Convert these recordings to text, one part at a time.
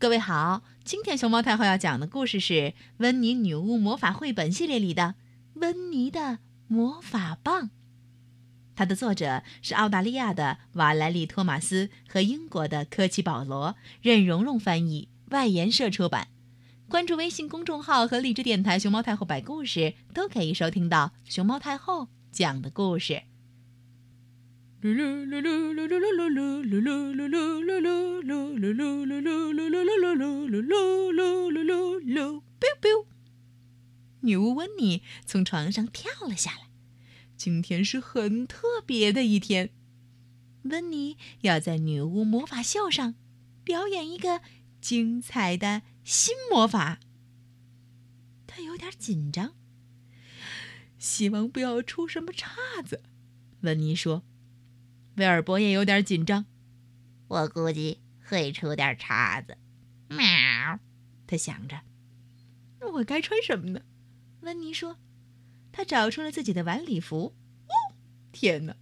各位好，今天熊猫太后要讲的故事是《温妮女巫魔法绘本》系列里的《温妮的魔法棒》。它的作者是澳大利亚的瓦莱丽·托马斯和英国的科奇·保罗，任蓉蓉翻译，外研社出版。关注微信公众号和荔枝电台“熊猫太后摆故事”，都可以收听到熊猫太后讲的故事。噜噜噜噜噜噜噜噜噜噜噜噜噜噜噜噜噜噜噜噜噜噜噜噜，biu biu。女巫温妮从床上跳了下来。今天是很特别的一天，温妮要在女巫魔法秀上表演一个精彩的新魔法。她有点紧张，希望不要出什么岔子。温妮说：“威尔伯也有点紧张，我估计会出点岔子。”喵，他想着，那我该穿什么呢？温妮说，他找出了自己的晚礼服。哦，天哪，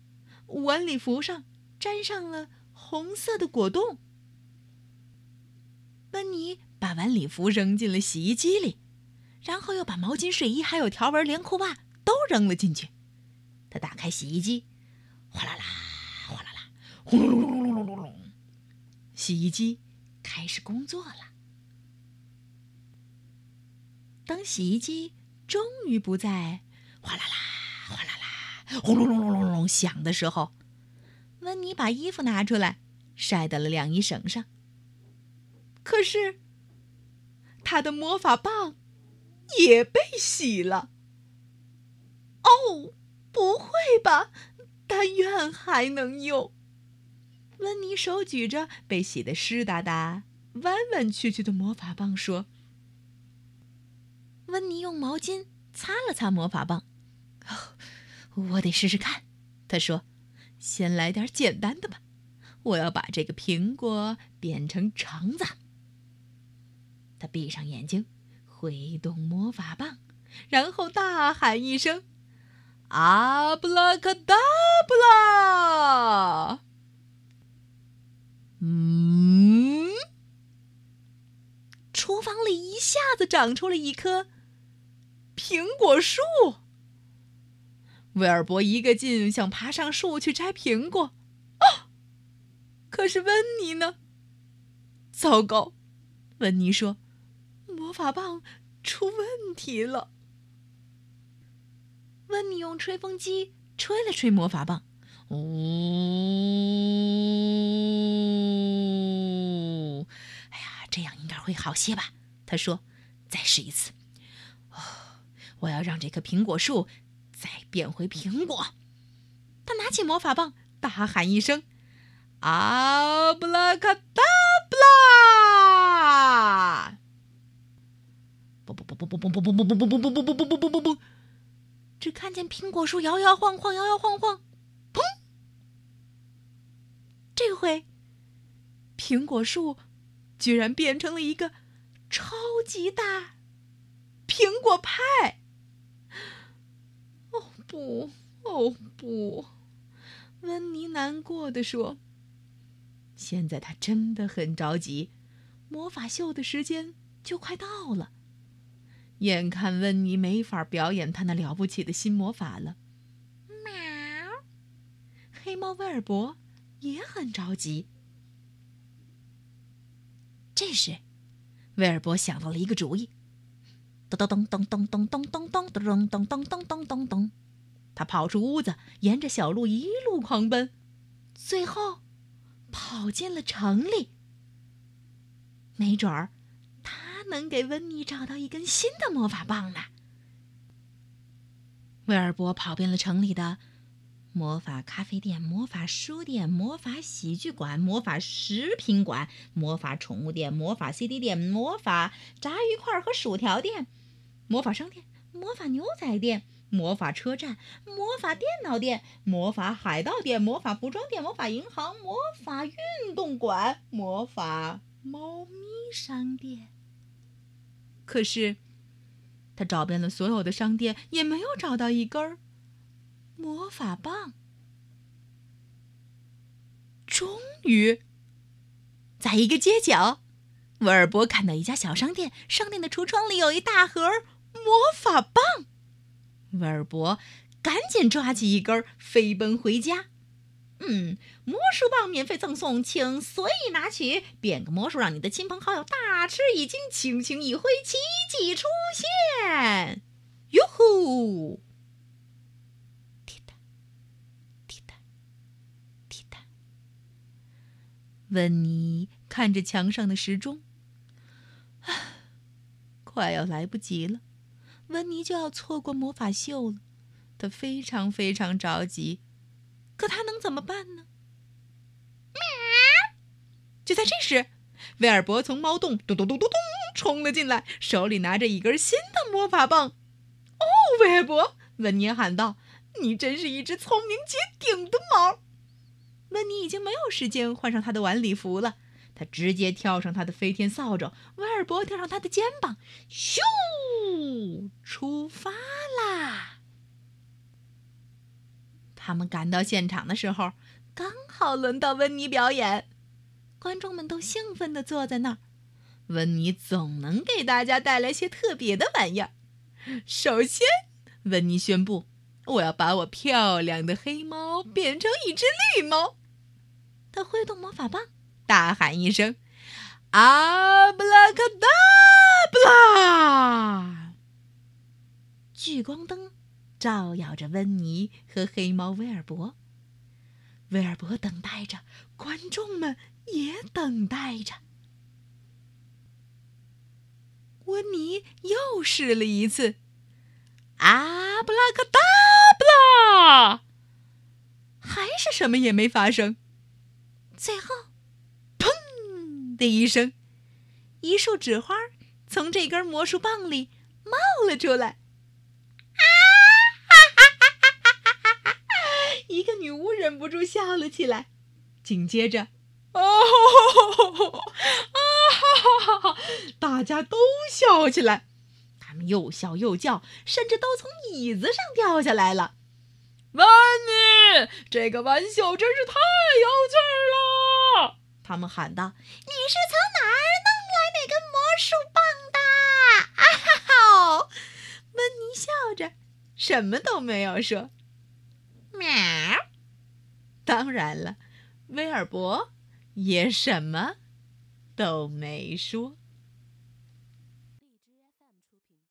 晚礼服上沾上了红色的果冻。温妮把晚礼服扔进了洗衣机里，然后又把毛巾、睡衣还有条纹连裤袜都扔了进去。他打开洗衣机，哗啦啦。轰隆隆隆隆隆隆！洗衣机开始工作了。当洗衣机终于不再哗啦啦、哗啦啦、轰隆隆隆隆隆响的时候，温妮把衣服拿出来晒到了晾衣绳上。可是，他的魔法棒也被洗了。哦，不会吧？但愿还能用。温妮手举着被洗得湿哒哒、弯弯曲曲的魔法棒，说：“温妮用毛巾擦了擦魔法棒，我得试试看。”他说：“先来点简单的吧，我要把这个苹果变成橙子。”他闭上眼睛，挥动魔法棒，然后大喊一声：“阿布拉卡达布拉！”嗯，厨房里一下子长出了一棵苹果树。威尔伯一个劲想爬上树去摘苹果，啊！可是温妮呢？糟糕，温妮说：“魔法棒出问题了。”温妮用吹风机吹了吹魔法棒。哦，哎呀，这样应该会好些吧？他说：“再试一次。”我要让这棵苹果树再变回苹果。他拿起魔法棒，大喊一声：“阿布拉卡达布拉！”嘣嘣嘣嘣嘣嘣嘣嘣嘣嘣嘣嘣嘣嘣嘣嘣嘣嘣嘣！只看见苹果树摇摇晃晃，摇摇晃晃。砰这回，苹果树居然变成了一个超级大苹果派！哦不，哦不！温妮难过的说：“现在他真的很着急，魔法秀的时间就快到了，眼看温妮没法表演他那了不起的新魔法了。”喵！黑猫威尔伯。也很着急。这时，威尔伯想到了一个主意，咚咚咚咚咚咚咚咚咚咚咚咚咚咚咚咚，他跑出屋子，沿着小路一路狂奔，最后跑进了城里。没准儿，他能给温妮找到一根新的魔法棒呢。威尔伯跑遍了城里的。魔法咖啡店、魔法书店、魔法喜剧馆、魔法食品馆、魔法宠物店、魔法 CD 店、魔法炸鱼块和薯条店、魔法商店、魔法牛仔店、魔法车站、魔法电脑店、魔法海盗店、魔法服装店、魔法银行、魔法运动馆、魔法猫咪商店。可是，他找遍了所有的商店，也没有找到一根。魔法棒，终于，在一个街角，威尔伯看到一家小商店，商店的橱窗里有一大盒魔法棒。威尔伯赶紧抓起一根，飞奔回家。嗯，魔术棒免费赠送，请随意拿取。变个魔术，让你的亲朋好友大吃一惊。轻轻一挥，奇迹出现！哟呼！滴答，滴答，滴答。温妮看着墙上的时钟，啊，快要来不及了，温妮就要错过魔法秀了。她非常非常着急。可她能怎么办呢？喵！就在这时，威尔伯从猫洞咚咚咚咚咚冲了进来，手里拿着一根新的魔法棒。哦，威尔伯！温妮喊道：“你真是一只聪明绝顶的猫！”温妮已经没有时间换上她的晚礼服了，他直接跳上他的飞天扫帚，威尔伯跳上他的肩膀，咻，出发啦！他们赶到现场的时候，刚好轮到温妮表演。观众们都兴奋地坐在那儿。温妮总能给大家带来些特别的玩意儿。首先，温妮宣布：“我要把我漂亮的黑猫变成一只绿猫。”他挥动魔法棒，大喊一声：“阿布拉卡达布拉！”聚光灯。照耀着温妮和黑猫威尔伯。威尔伯等待着，观众们也等待着。温妮又试了一次，阿布拉卡达布拉，还是什么也没发生。最后，的一声，一束纸花从这根魔术棒里冒了出来。一个女巫忍不住笑了起来，紧接着，啊哈哈哈！大家都笑起来，他们又笑又叫，甚至都从椅子上掉下来了。温妮，这个玩笑真是太有趣了！他们喊道：“你是从哪儿弄来那根魔术棒的？”啊哈哈！温妮笑着，什么都没有说。喵！当然了，威尔伯也什么都没说。